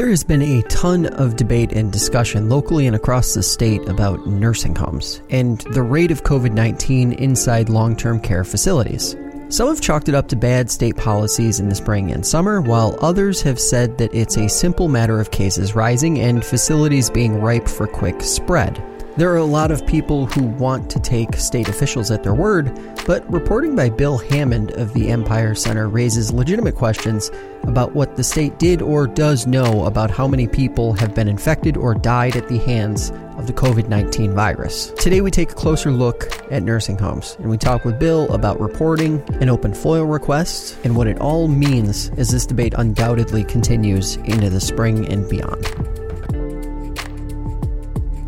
There has been a ton of debate and discussion locally and across the state about nursing homes and the rate of COVID 19 inside long term care facilities. Some have chalked it up to bad state policies in the spring and summer, while others have said that it's a simple matter of cases rising and facilities being ripe for quick spread. There are a lot of people who want to take state officials at their word, but reporting by Bill Hammond of the Empire Center raises legitimate questions about what the state did or does know about how many people have been infected or died at the hands of the COVID 19 virus. Today, we take a closer look at nursing homes and we talk with Bill about reporting and open FOIL requests and what it all means as this debate undoubtedly continues into the spring and beyond.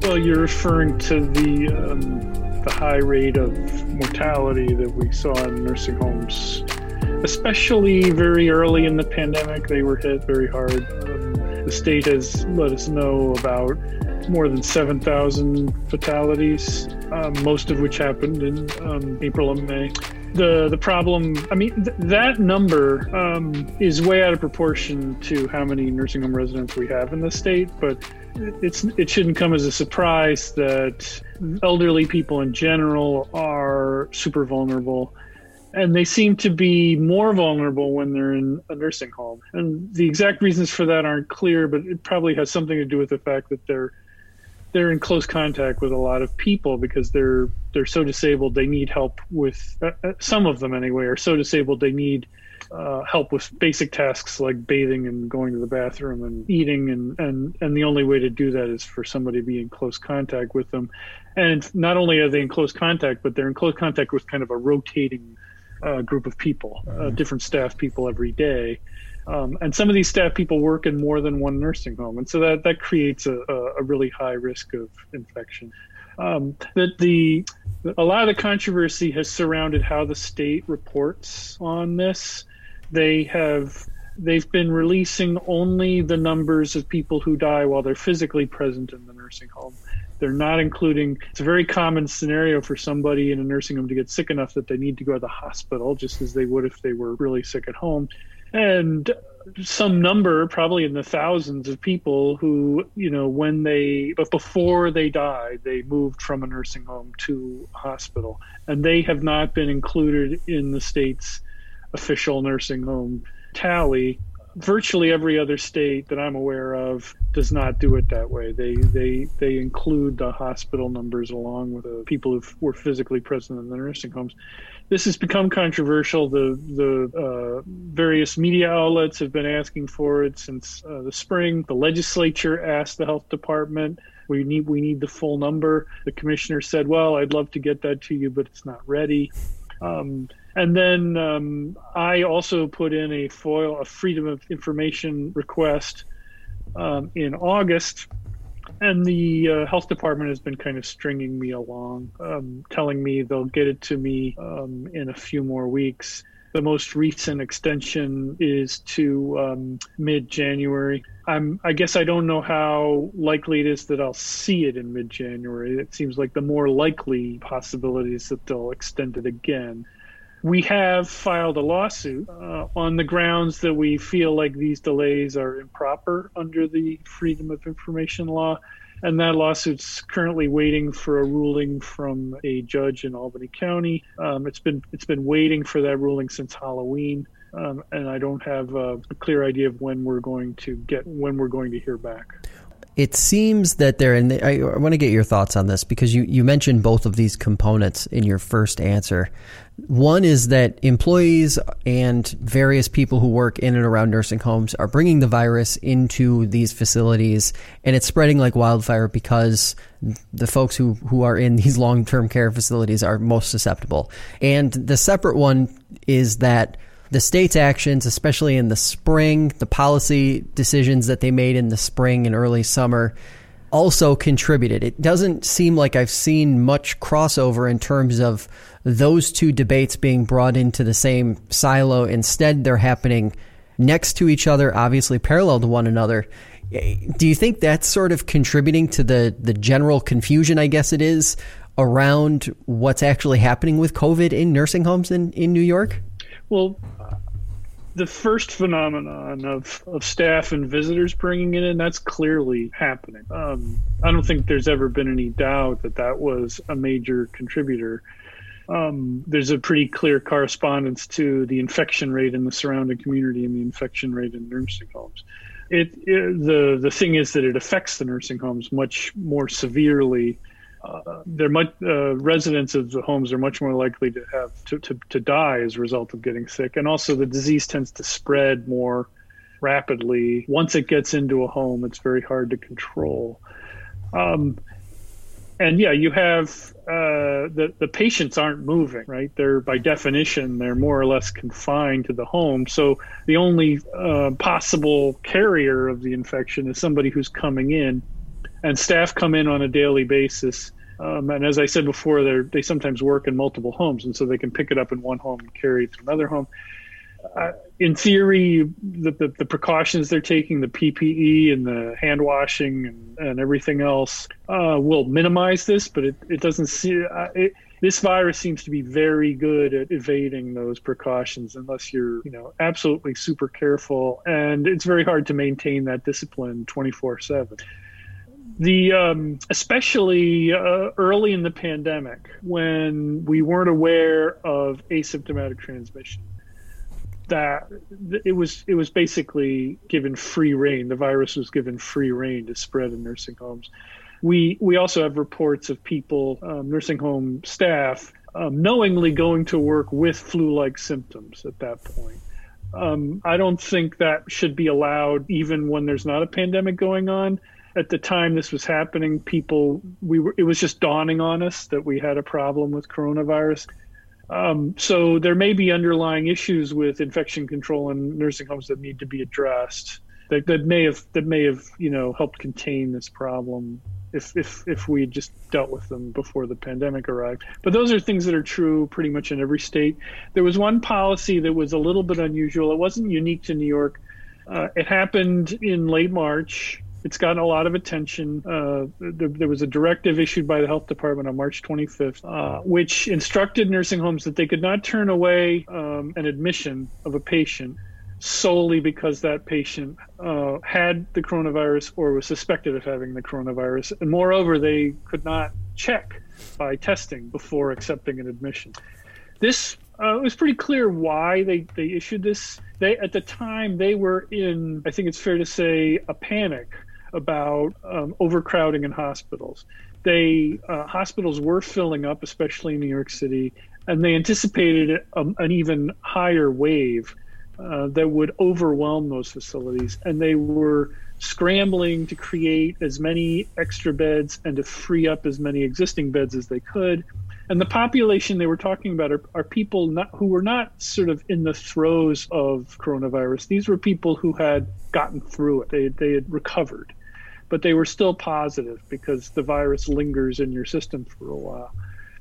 Well, you're referring to the um, the high rate of mortality that we saw in nursing homes, especially very early in the pandemic. They were hit very hard. Um, the state has let us know about more than 7,000 fatalities, um, most of which happened in um, April and May the the problem i mean th- that number um, is way out of proportion to how many nursing home residents we have in the state but it's it shouldn't come as a surprise that elderly people in general are super vulnerable. And they seem to be more vulnerable when they're in a nursing home. And the exact reasons for that aren't clear but it probably has something to do with the fact that they're they're in close contact with a lot of people because they're they're so disabled they need help with uh, uh, some of them anyway are so disabled they need uh, help with basic tasks like bathing and going to the bathroom and eating. And, and and the only way to do that is for somebody to be in close contact with them. And not only are they in close contact but they're in close contact with kind of a rotating uh, group of people uh, different staff people every day um, and some of these staff people work in more than one nursing home, and so that that creates a, a really high risk of infection. Um, that the a lot of the controversy has surrounded how the state reports on this. They have they've been releasing only the numbers of people who die while they're physically present in the nursing home. They're not including. It's a very common scenario for somebody in a nursing home to get sick enough that they need to go to the hospital, just as they would if they were really sick at home and some number probably in the thousands of people who you know when they but before they died they moved from a nursing home to a hospital. And they have not been included in the state's official nursing home tally virtually every other state that i'm aware of does not do it that way they they they include the hospital numbers along with the people who were physically present in the nursing homes this has become controversial. The the uh, various media outlets have been asking for it since uh, the spring. The legislature asked the health department, "We need we need the full number." The commissioner said, "Well, I'd love to get that to you, but it's not ready." Um, and then um, I also put in a FOIL, a Freedom of Information request um, in August and the uh, health department has been kind of stringing me along, um, telling me they'll get it to me um, in a few more weeks. The most recent extension is to um, mid-January. I'm, I guess I don't know how likely it is that I'll see it in mid-January. It seems like the more likely possibility is that they'll extend it again we have filed a lawsuit uh, on the grounds that we feel like these delays are improper under the Freedom of Information law. And that lawsuit's currently waiting for a ruling from a judge in Albany County. Um, it's been it's been waiting for that ruling since Halloween, um, and I don't have a, a clear idea of when we're going to get when we're going to hear back it seems that there, and I, I want to get your thoughts on this because you, you mentioned both of these components in your first answer. One is that employees and various people who work in and around nursing homes are bringing the virus into these facilities, and it's spreading like wildfire because the folks who, who are in these long term care facilities are most susceptible. And the separate one is that the state's actions, especially in the spring, the policy decisions that they made in the spring and early summer, also contributed. It doesn't seem like I've seen much crossover in terms of those two debates being brought into the same silo. Instead, they're happening next to each other, obviously parallel to one another. Do you think that's sort of contributing to the, the general confusion, I guess it is, around what's actually happening with COVID in nursing homes in, in New York? Well, the first phenomenon of, of staff and visitors bringing it in, that's clearly happening. Um, I don't think there's ever been any doubt that that was a major contributor. Um, there's a pretty clear correspondence to the infection rate in the surrounding community and the infection rate in nursing homes. It, it, the the thing is that it affects the nursing homes much more severely uh, they're much uh, residents of the homes are much more likely to have to, to, to die as a result of getting sick. And also the disease tends to spread more rapidly. Once it gets into a home it's very hard to control. Um, and yeah you have uh, the, the patients aren't moving right? They're by definition they're more or less confined to the home. So the only uh, possible carrier of the infection is somebody who's coming in and staff come in on a daily basis. Um, and as I said before, they they sometimes work in multiple homes, and so they can pick it up in one home and carry it to another home. Uh, in theory, the, the, the, precautions they're taking, the PPE and the hand washing and, and everything else, uh, will minimize this. But it, it doesn't see uh, it, this virus seems to be very good at evading those precautions unless you're you know absolutely super careful, and it's very hard to maintain that discipline twenty four seven the um, especially uh, early in the pandemic when we weren't aware of asymptomatic transmission that it was it was basically given free reign the virus was given free reign to spread in nursing homes. We we also have reports of people um, nursing home staff um, knowingly going to work with flu-like symptoms at that point. Um, I don't think that should be allowed even when there's not a pandemic going on at the time this was happening, people we were it was just dawning on us that we had a problem with coronavirus. Um, so there may be underlying issues with infection control in nursing homes that need to be addressed. That, that may have that may have you know helped contain this problem if if if we just dealt with them before the pandemic arrived. But those are things that are true pretty much in every state. There was one policy that was a little bit unusual. It wasn't unique to New York. Uh, it happened in late March it's gotten a lot of attention. Uh, there, there, was a directive issued by the health department on March 25th, uh, which instructed nursing homes that they could not turn away um, an admission of a patient solely because that patient uh, had the coronavirus or was suspected of having the coronavirus. And moreover, they could not check by testing before accepting an admission. This uh, it was pretty clear why they, they issued this. They at the time they were in, I think it's fair to say, a panic about um, overcrowding in hospitals. They uh, hospitals were filling up, especially in New York City, and they anticipated a, um, an even higher wave uh, that would overwhelm those facilities, and they were scrambling to create as many extra beds and to free up as many existing beds as they could. And the population they were talking about are, are people not, who were not sort of in the throes of coronavirus. These were people who had gotten through it. They, they had recovered but they were still positive because the virus lingers in your system for a while.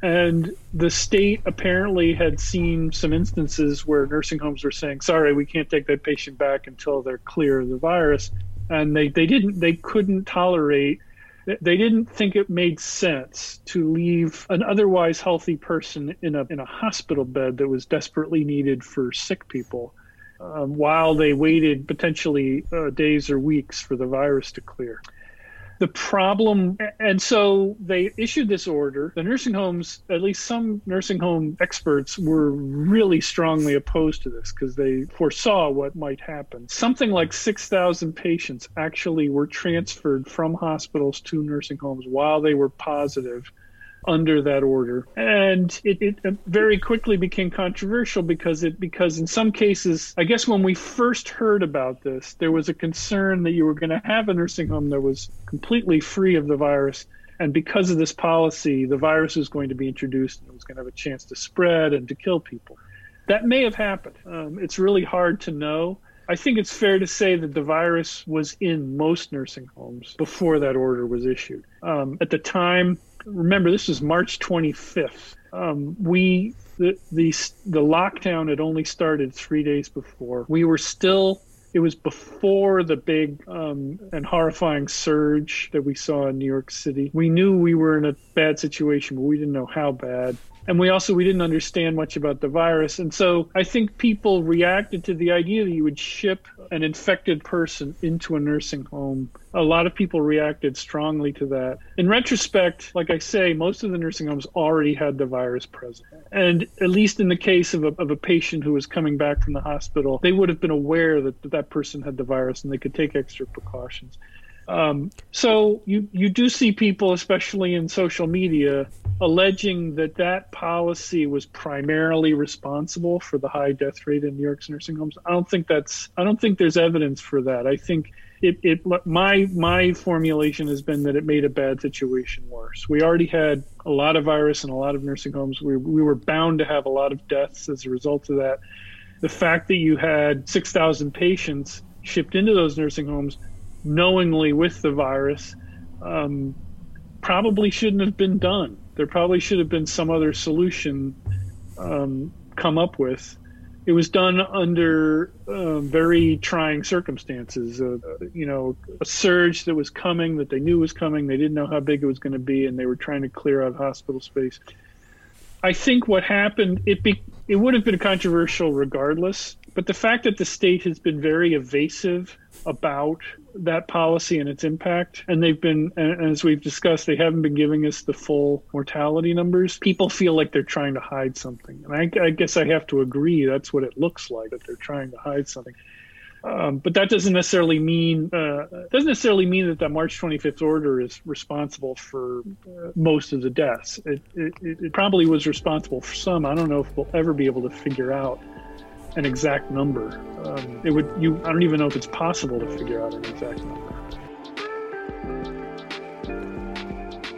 And the state apparently had seen some instances where nursing homes were saying, sorry, we can't take that patient back until they're clear of the virus. And they, they didn't, they couldn't tolerate, they didn't think it made sense to leave an otherwise healthy person in a, in a hospital bed that was desperately needed for sick people. Um, while they waited potentially uh, days or weeks for the virus to clear the problem and so they issued this order. The nursing homes at least some nursing home experts were really strongly opposed to this because they foresaw what might happen. Something like 6000 patients actually were transferred from hospitals to nursing homes while they were positive under that order. And it, it, very quickly became controversial because it because in some cases, I guess when we first heard about this, there was a concern that you were going to have a nursing home that was completely free of the virus. And because of this policy, the virus was going to be introduced and it was going to have a chance to spread and to kill people. That may have happened. Um, it's really hard to know. I think it's fair to say that the virus was in most nursing homes before that order was issued. Um, at the time, remember this is March 25th. Um, we the, the the lockdown had only started three days before. We were still. It was before the big um, and horrifying surge that we saw in New York City. We knew we were in a bad situation, but we didn't know how bad. and we also we didn't understand much about the virus and so i think people reacted to the idea that you would ship an infected person into a nursing home. A lot of people reacted strongly to that. In retrospect like i say most of the nursing homes already had the virus present. And at least in the case of a, of a patient who was coming back from the hospital they would have been aware that that person had the virus and they could take extra precautions. Um, so you you do see people, especially in social media, alleging that that policy was primarily responsible for the high death rate in New York's nursing homes. I don't think that's I don't think there's evidence for that. I think it, it my my formulation has been that it made a bad situation worse. We already had a lot of virus in a lot of nursing homes. We we were bound to have a lot of deaths as a result of that. The fact that you had 6,000 patients shipped into those nursing homes knowingly with the virus um, probably shouldn't have been done. There probably should have been some other solution um, come up with. It was done under uh, very trying circumstances. Uh, you know, a surge that was coming that they knew was coming. They didn't know how big it was going to be, and they were trying to clear out hospital space. I think what happened it be, it would have been controversial regardless, but the fact that the state has been very evasive about that policy and its impact. And they've been, as we've discussed, they haven't been giving us the full mortality numbers. People feel like they're trying to hide something. And I, I guess I have to agree that's what it looks like, that they're trying to hide something. Um, but that doesn't necessarily mean uh, doesn't necessarily mean that the March 25th order is responsible for uh, most of the deaths. It, it, it probably was responsible for some. I don't know if we'll ever be able to figure out an exact number. Um, it would you. I don't even know if it's possible to figure out an exact number.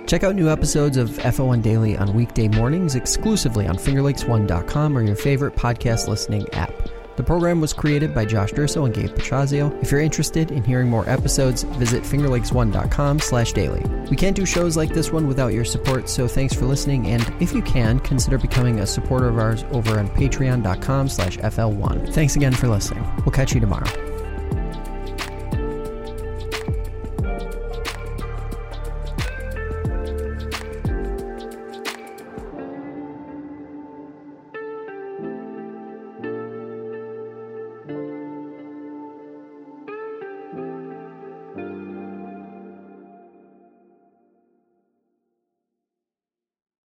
Check out new episodes of FL1 Daily on weekday mornings exclusively on FingerLakes1.com or your favorite podcast listening app. The program was created by Josh Durso and Gabe Petrazio. If you're interested in hearing more episodes, visit fingerlakes1.com slash daily. We can't do shows like this one without your support, so thanks for listening, and if you can, consider becoming a supporter of ours over on patreon.com slash FL1. Thanks again for listening. We'll catch you tomorrow.